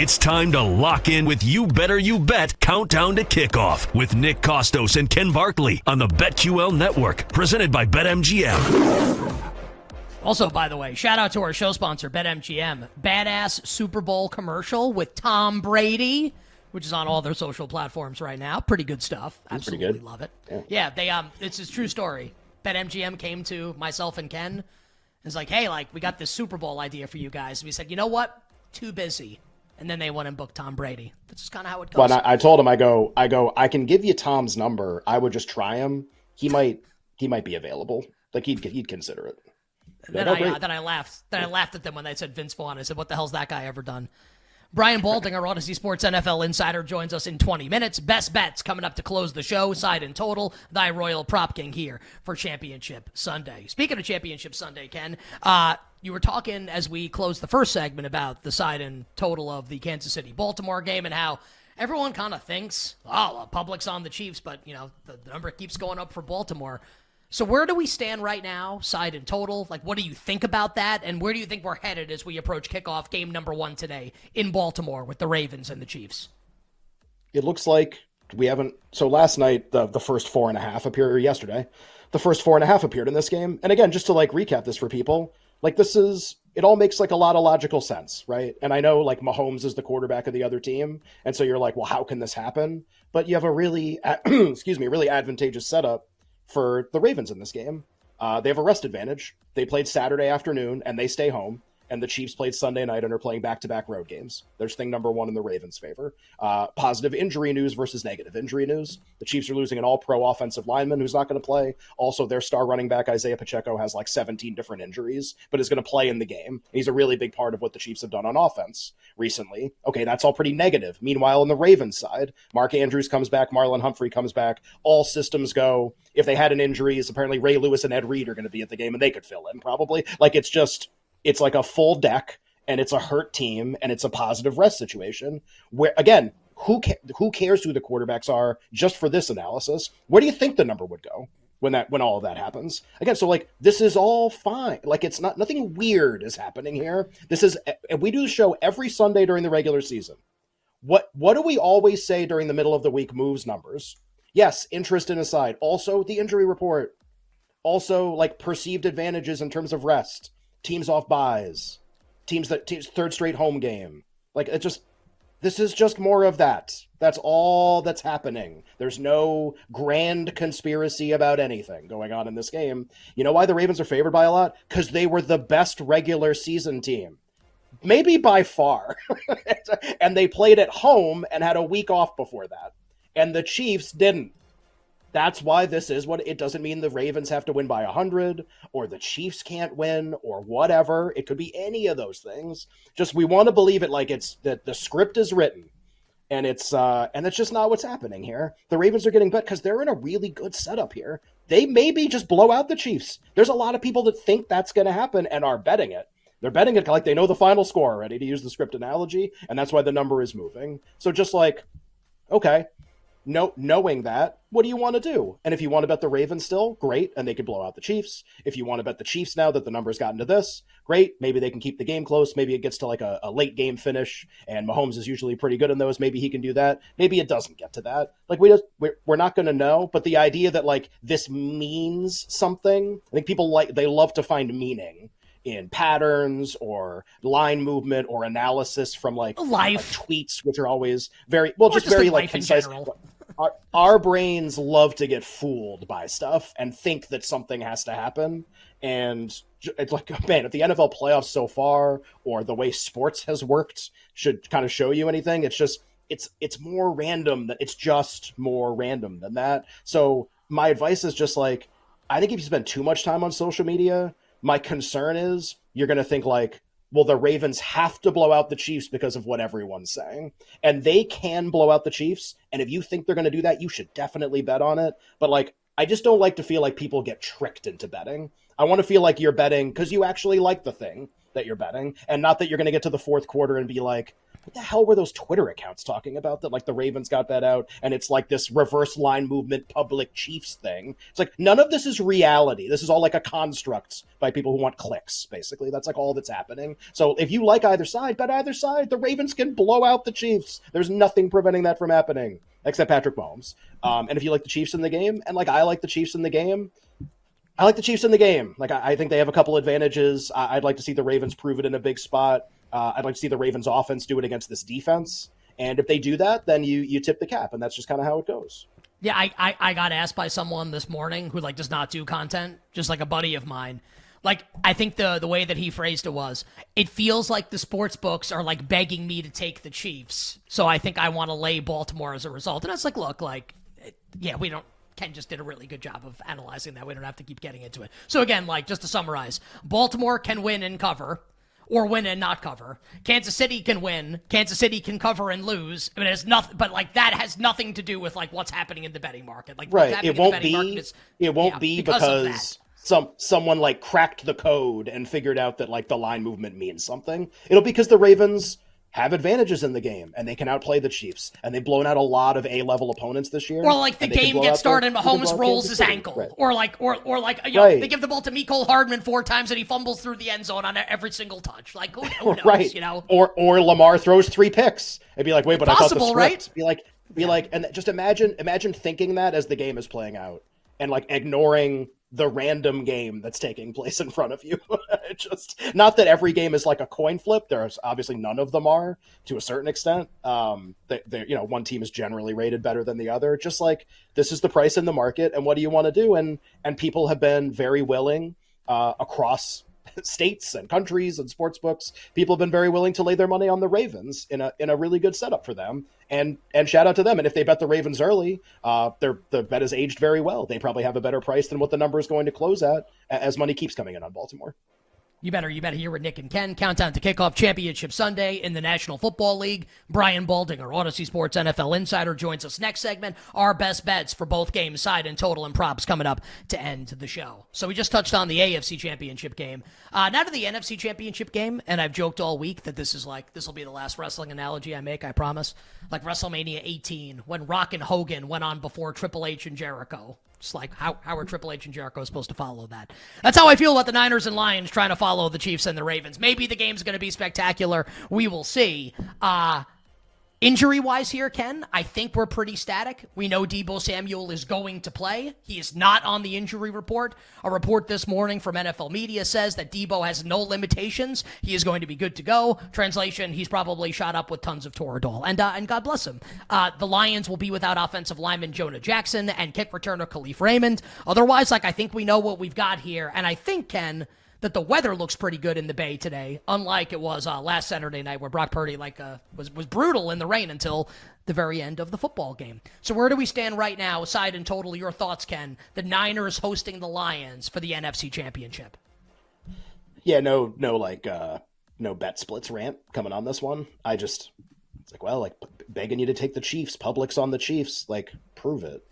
It's time to lock in with You Better You Bet Countdown to Kickoff with Nick Kostos and Ken Barkley on the BetQL Network, presented by BetMGM. Also, by the way, shout out to our show sponsor, BetMGM. Badass Super Bowl commercial with Tom Brady, which is on all their social platforms right now. Pretty good stuff. That's Absolutely good. love it. Yeah. yeah, they um, it's a true story. BetMGM came to myself and Ken. and was like, hey, like we got this Super Bowl idea for you guys. And we said, you know what? Too busy and then they went and booked Tom Brady. That's just kind of how it goes. But I, I, told him, I go, I go, I can give you Tom's number. I would just try him. He might, he might be available. Like he'd, he'd consider it. Then I, uh, then I laughed. Then I laughed at them when they said Vince Vaughn. I said, "What the hell's that guy ever done?" Brian Baldinger, our Audacy Sports NFL insider, joins us in 20 minutes. Best bets coming up to close the show. Side and total. Thy Royal Prop King here for Championship Sunday. Speaking of Championship Sunday, Ken, uh, you were talking as we closed the first segment about the side and total of the Kansas City Baltimore game and how everyone kind of thinks, oh, public's on the Chiefs, but you know the, the, number keeps going up for Baltimore. So where do we stand right now, side and total? Like, what do you think about that, and where do you think we're headed as we approach kickoff game number one today in Baltimore with the Ravens and the Chiefs? It looks like we haven't. So last night, the the first four and a half appeared, yesterday, the first four and a half appeared in this game. And again, just to like recap this for people, like this is it all makes like a lot of logical sense, right? And I know like Mahomes is the quarterback of the other team, and so you're like, well, how can this happen? But you have a really, excuse me, really advantageous setup for the Ravens in this game. Uh, they have a rest advantage. They played Saturday afternoon, and they stay home and the Chiefs played Sunday night and are playing back to back road games. There's thing number one in the Ravens' favor. Uh, positive injury news versus negative injury news. The Chiefs are losing an all pro offensive lineman who's not going to play. Also, their star running back, Isaiah Pacheco, has like 17 different injuries, but is going to play in the game. He's a really big part of what the Chiefs have done on offense recently. Okay, that's all pretty negative. Meanwhile, on the Ravens side, Mark Andrews comes back, Marlon Humphrey comes back. All systems go. If they had an injury, apparently Ray Lewis and Ed Reed are going to be at the game and they could fill in probably. Like it's just it's like a full deck and it's a hurt team and it's a positive rest situation where again who ca- who cares who the quarterbacks are just for this analysis? Where do you think the number would go when that when all of that happens? Again so like this is all fine. Like it's not nothing weird is happening here. This is and we do the show every sunday during the regular season. What what do we always say during the middle of the week moves numbers? Yes interest in aside. Also the injury report. Also like perceived advantages in terms of rest teams off byes, teams that teams third straight home game. Like it just this is just more of that. That's all that's happening. There's no grand conspiracy about anything going on in this game. You know why the Ravens are favored by a lot? Because they were the best regular season team. Maybe by far. and they played at home and had a week off before that. And the Chiefs didn't. That's why this is what it doesn't mean the Ravens have to win by 100 or the Chiefs can't win or whatever. It could be any of those things. Just we want to believe it like it's that the script is written and it's uh and it's just not what's happening here. The Ravens are getting bet because they're in a really good setup here. They maybe just blow out the Chiefs. There's a lot of people that think that's going to happen and are betting it. They're betting it like they know the final score already to use the script analogy, and that's why the number is moving. So just like, okay, no, knowing that, what do you want to do? And if you want to bet the Ravens still, great, and they could blow out the Chiefs. If you want to bet the Chiefs now that the number's gotten to this, great. Maybe they can keep the game close. Maybe it gets to like a, a late game finish, and Mahomes is usually pretty good in those. Maybe he can do that. Maybe it doesn't get to that. Like we just we're, we're not going to know. But the idea that like this means something, I think people like they love to find meaning in patterns or line movement or analysis from like uh, life tweets, which are always very well, just, just, very like concise. Our, our brains love to get fooled by stuff and think that something has to happen. And it's like, man, if the NFL playoffs so far or the way sports has worked should kind of show you anything, it's just it's it's more random that it's just more random than that. So my advice is just like I think if you spend too much time on social media, my concern is you're going to think like, well, the Ravens have to blow out the Chiefs because of what everyone's saying. And they can blow out the Chiefs. And if you think they're going to do that, you should definitely bet on it. But like, I just don't like to feel like people get tricked into betting. I want to feel like you're betting because you actually like the thing that you're betting and not that you're going to get to the fourth quarter and be like, what the hell were those Twitter accounts talking about that like the Ravens got that out and it's like this reverse line movement public Chiefs thing. It's like none of this is reality. This is all like a construct by people who want clicks, basically. That's like all that's happening. So if you like either side, bet either side. The Ravens can blow out the Chiefs. There's nothing preventing that from happening except Patrick Mahomes. Um, and if you like the Chiefs in the game, and like I like the Chiefs in the game, I like the Chiefs in the game. Like I, I think they have a couple advantages. I, would like to see the Ravens prove it in a big spot. Uh, I'd like to see the Ravens offense do it against this defense. And if they do that, then you you tip the cap, and that's just kind of how it goes. Yeah, I, I, I got asked by someone this morning who like does not do content, just like a buddy of mine. Like I think the the way that he phrased it was, it feels like the sports books are like begging me to take the Chiefs. So I think I want to lay Baltimore as a result. And I was like, look, like, yeah, we don't. Ken just did a really good job of analyzing that. We don't have to keep getting into it. So again, like just to summarize, Baltimore can win and cover or win and not cover. Kansas City can win. Kansas City can cover and lose. I mean, it's nothing, but like that has nothing to do with like what's happening in the betting market. Like, right? It won't be. Is, it won't yeah, be because, because some someone like cracked the code and figured out that like the line movement means something. It'll be because the Ravens have advantages in the game and they can outplay the Chiefs. And they've blown out a lot of A level opponents this year. Or like the game gets started and Mahomes rolls his ankle. Right. Or like or or like you know, right. they give the ball to Mecole Hardman four times and he fumbles through the end zone on every single touch. Like who, who knows, right. you know? Or or Lamar throws three picks. and be like, wait, but Possible, I thought the script. Right? Be like be yeah. like and just imagine imagine thinking that as the game is playing out and like ignoring the random game that's taking place in front of you. just not that every game is like a coin flip. There's obviously none of them are to a certain extent. Um, they, you know, one team is generally rated better than the other. Just like this is the price in the market, and what do you want to do? And and people have been very willing uh, across states and countries and sports books, people have been very willing to lay their money on the Ravens in a in a really good setup for them. And and shout out to them. And if they bet the Ravens early, uh, their the bet is aged very well. They probably have a better price than what the number is going to close at as money keeps coming in on Baltimore. You better, you better hear with Nick and Ken. Countdown to kickoff championship Sunday in the National Football League. Brian Baldinger, Audacy Sports NFL Insider, joins us next segment. Our best bets for both games, side and total and props coming up to end the show. So we just touched on the AFC Championship game. Uh, now to the NFC Championship game, and I've joked all week that this is like this will be the last wrestling analogy I make. I promise. Like WrestleMania 18 when Rock and Hogan went on before Triple H and Jericho. Just like how, how are Triple H and Jericho supposed to follow that? That's how I feel about the Niners and Lions trying to follow the Chiefs and the Ravens. Maybe the game's going to be spectacular. We will see. Uh, Injury wise, here, Ken, I think we're pretty static. We know Deebo Samuel is going to play. He is not on the injury report. A report this morning from NFL media says that Deebo has no limitations. He is going to be good to go. Translation: He's probably shot up with tons of Toradol, and uh, and God bless him. Uh, the Lions will be without offensive lineman Jonah Jackson and kick returner Kalif Raymond. Otherwise, like I think we know what we've got here, and I think Ken that the weather looks pretty good in the Bay today, unlike it was uh, last Saturday night where Brock Purdy like uh, was was brutal in the rain until the very end of the football game. So where do we stand right now, aside in total your thoughts, Ken? The Niners hosting the Lions for the NFC Championship. Yeah, no, no, like uh, no bet splits rant coming on this one. I just it's like, well, like begging you to take the Chiefs. Public's on the Chiefs. Like, prove it.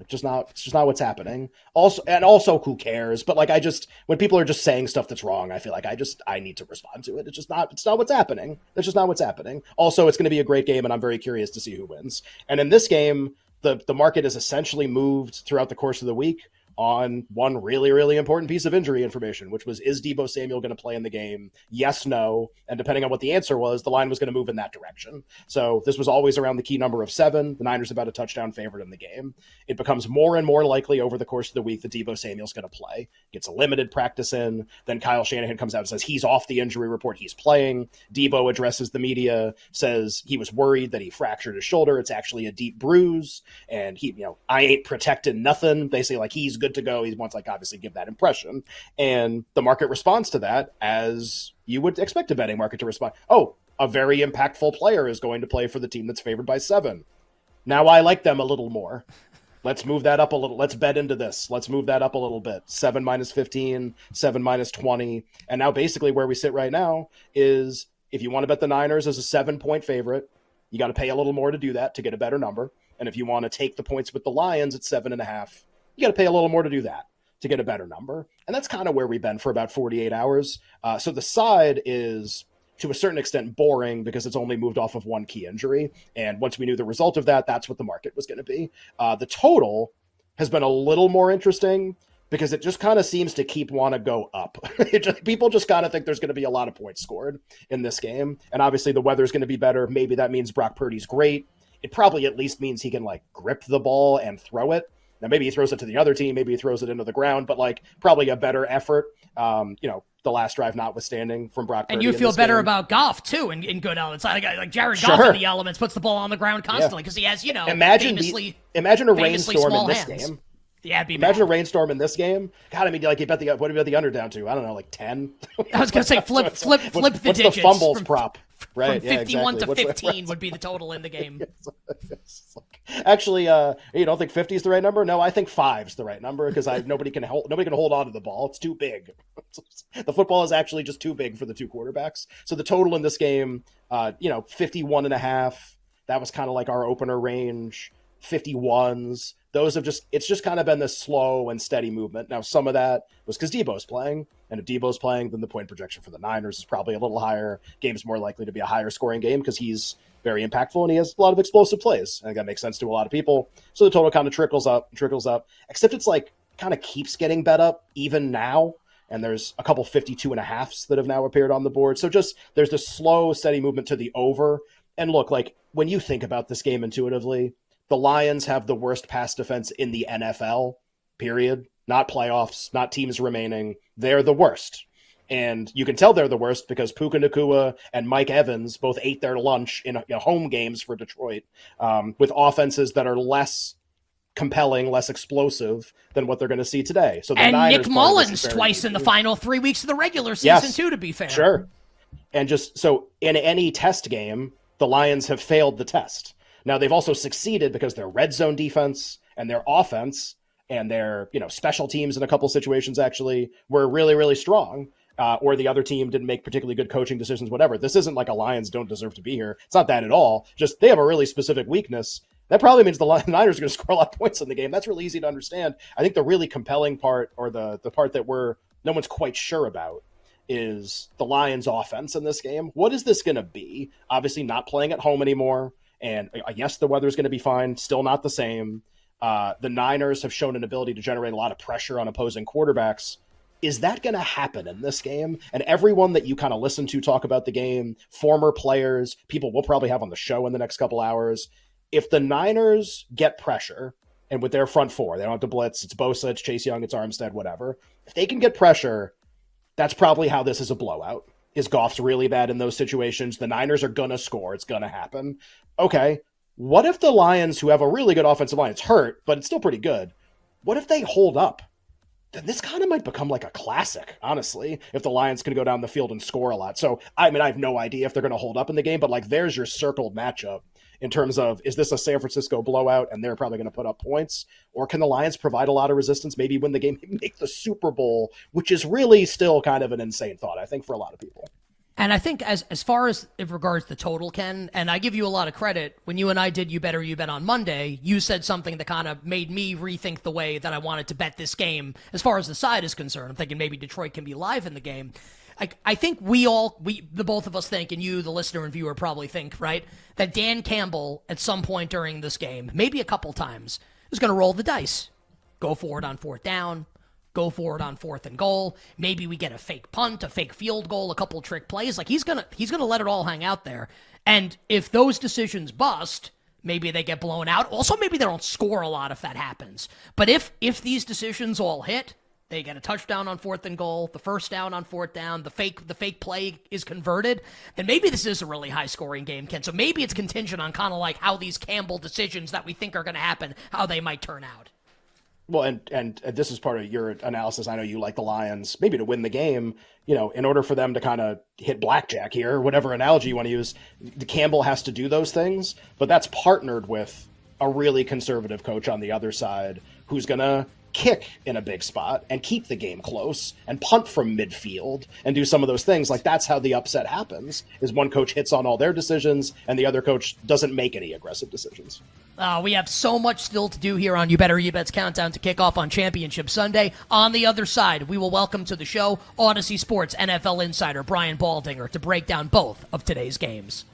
It's just not it's just not what's happening. Also and also who cares? But like I just when people are just saying stuff that's wrong, I feel like I just I need to respond to it. It's just not it's not what's happening. That's just not what's happening. Also, it's gonna be a great game and I'm very curious to see who wins. And in this game, the the market has essentially moved throughout the course of the week on one really, really important piece of injury information, which was is Deebo Samuel going to play in the game? Yes, no. And depending on what the answer was, the line was going to move in that direction. So this was always around the key number of seven. The Niners about a touchdown favorite in the game. It becomes more and more likely over the course of the week that Deebo Samuel's going to play. Gets a limited practice in. Then Kyle Shanahan comes out and says he's off the injury report. He's playing. Deebo addresses the media, says he was worried that he fractured his shoulder. It's actually a deep bruise. And he, you know, I ain't protecting nothing. They say like he's good good to go. He wants like obviously give that impression, and the market responds to that as you would expect a betting market to respond. Oh, a very impactful player is going to play for the team that's favored by seven. Now I like them a little more. Let's move that up a little. Let's bet into this. Let's move that up a little bit. Seven minus 15, seven minus 20. And now basically where we sit right now is if you want to bet the Niners as a seven point favorite, you got to pay a little more to do that to get a better number. And if you want to take the points with the Lions at seven and a half, you got to pay a little more to do that to get a better number. And that's kind of where we've been for about 48 hours. Uh, so the side is to a certain extent boring because it's only moved off of one key injury. And once we knew the result of that, that's what the market was going to be. Uh, the total has been a little more interesting because it just kind of seems to keep want to go up. just, people just kind of think there's going to be a lot of points scored in this game. And obviously the weather's going to be better. Maybe that means Brock Purdy's great. It probably at least means he can like grip the ball and throw it. Now maybe he throws it to the other team, maybe he throws it into the ground, but like probably a better effort. Um, you know, the last drive notwithstanding from Brock. Purdy and you feel better game. about Goff too in, in good elements. Like, like Jared sure. Goff in the elements puts the ball on the ground constantly because yeah. he has you know imagine famously, the, imagine a rainstorm in this hands. game. Yeah, be imagine bad. a rainstorm in this game. God, I mean, like you bet the what do you bet the under down to? I don't know, like ten. I was gonna say flip, flip, flip what's, the what's the fumbles from, prop? Right, from fifty-one yeah, exactly. to what's fifteen the, would be the total in the game. Actually, uh, you don't think fifty is the right number? No, I think five's the right number because I nobody can hold nobody can hold on to the ball. It's too big. the football is actually just too big for the two quarterbacks. So the total in this game, uh, you know, 51 and a half. That was kind of like our opener range. 51s. Those have just it's just kind of been this slow and steady movement. Now some of that was because Deebo's playing, and if Deebo's playing, then the point projection for the Niners is probably a little higher. Game's more likely to be a higher scoring game because he's very impactful and he has a lot of explosive plays. Think that makes sense to a lot of people. So the total kind of trickles up, trickles up. Except it's like kind of keeps getting bet up even now. And there's a couple 52 and a halfs that have now appeared on the board. So just there's this slow, steady movement to the over. And look, like when you think about this game intuitively, the Lions have the worst pass defense in the NFL, period. Not playoffs, not teams remaining. They're the worst. And you can tell they're the worst because Puka Nacua and Mike Evans both ate their lunch in, in home games for Detroit um, with offenses that are less compelling, less explosive than what they're going to see today. So and Niners Nick Mullens twice in the final three weeks of the regular season yes, too. To be fair, sure. And just so in any test game, the Lions have failed the test. Now they've also succeeded because their red zone defense and their offense and their you know special teams in a couple situations actually were really really strong. Uh, or the other team didn't make particularly good coaching decisions, whatever. This isn't like a Lions don't deserve to be here. It's not that at all. Just they have a really specific weakness. That probably means the Niners are going to score a lot of points in the game. That's really easy to understand. I think the really compelling part, or the the part that we're no one's quite sure about, is the Lions' offense in this game. What is this going to be? Obviously, not playing at home anymore. And uh, yes, the weather's going to be fine. Still not the same. Uh, the Niners have shown an ability to generate a lot of pressure on opposing quarterbacks. Is that going to happen in this game? And everyone that you kind of listen to talk about the game, former players, people we'll probably have on the show in the next couple hours. If the Niners get pressure, and with their front four, they don't have to blitz. It's Bosa, it's Chase Young, it's Armstead, whatever. If they can get pressure, that's probably how this is a blowout. Is Goff's really bad in those situations? The Niners are gonna score. It's gonna happen okay, what if the Lions, who have a really good offensive line, it's hurt, but it's still pretty good, what if they hold up? Then this kind of might become like a classic, honestly, if the Lions can go down the field and score a lot. So, I mean, I have no idea if they're going to hold up in the game, but like there's your circled matchup in terms of is this a San Francisco blowout and they're probably going to put up points? Or can the Lions provide a lot of resistance, maybe win the game, make the Super Bowl, which is really still kind of an insane thought, I think, for a lot of people. And I think as as far as it regards the total, Ken, and I give you a lot of credit. When you and I did You Better You Bet on Monday, you said something that kind of made me rethink the way that I wanted to bet this game as far as the side is concerned. I'm thinking maybe Detroit can be live in the game. I, I think we all, we the both of us think, and you, the listener and viewer, probably think, right, that Dan Campbell at some point during this game, maybe a couple times, is going to roll the dice, go forward on fourth down, go for it on fourth and goal. Maybe we get a fake punt, a fake field goal, a couple trick plays. Like he's gonna he's gonna let it all hang out there. And if those decisions bust, maybe they get blown out. Also, maybe they don't score a lot if that happens. But if if these decisions all hit, they get a touchdown on fourth and goal, the first down on fourth down, the fake the fake play is converted, then maybe this is a really high scoring game, Ken. So maybe it's contingent on kind of like how these Campbell decisions that we think are going to happen, how they might turn out. Well, and, and this is part of your analysis. I know you like the Lions, maybe to win the game. You know, in order for them to kind of hit blackjack here, whatever analogy you want to use, Campbell has to do those things. But that's partnered with a really conservative coach on the other side who's going to kick in a big spot and keep the game close and punt from midfield and do some of those things like that's how the upset happens is one coach hits on all their decisions and the other coach doesn't make any aggressive decisions uh, we have so much still to do here on You Better You Bet's countdown to kickoff on Championship Sunday. On the other side, we will welcome to the show Audacy Sports NFL insider Brian Baldinger to break down both of today's games.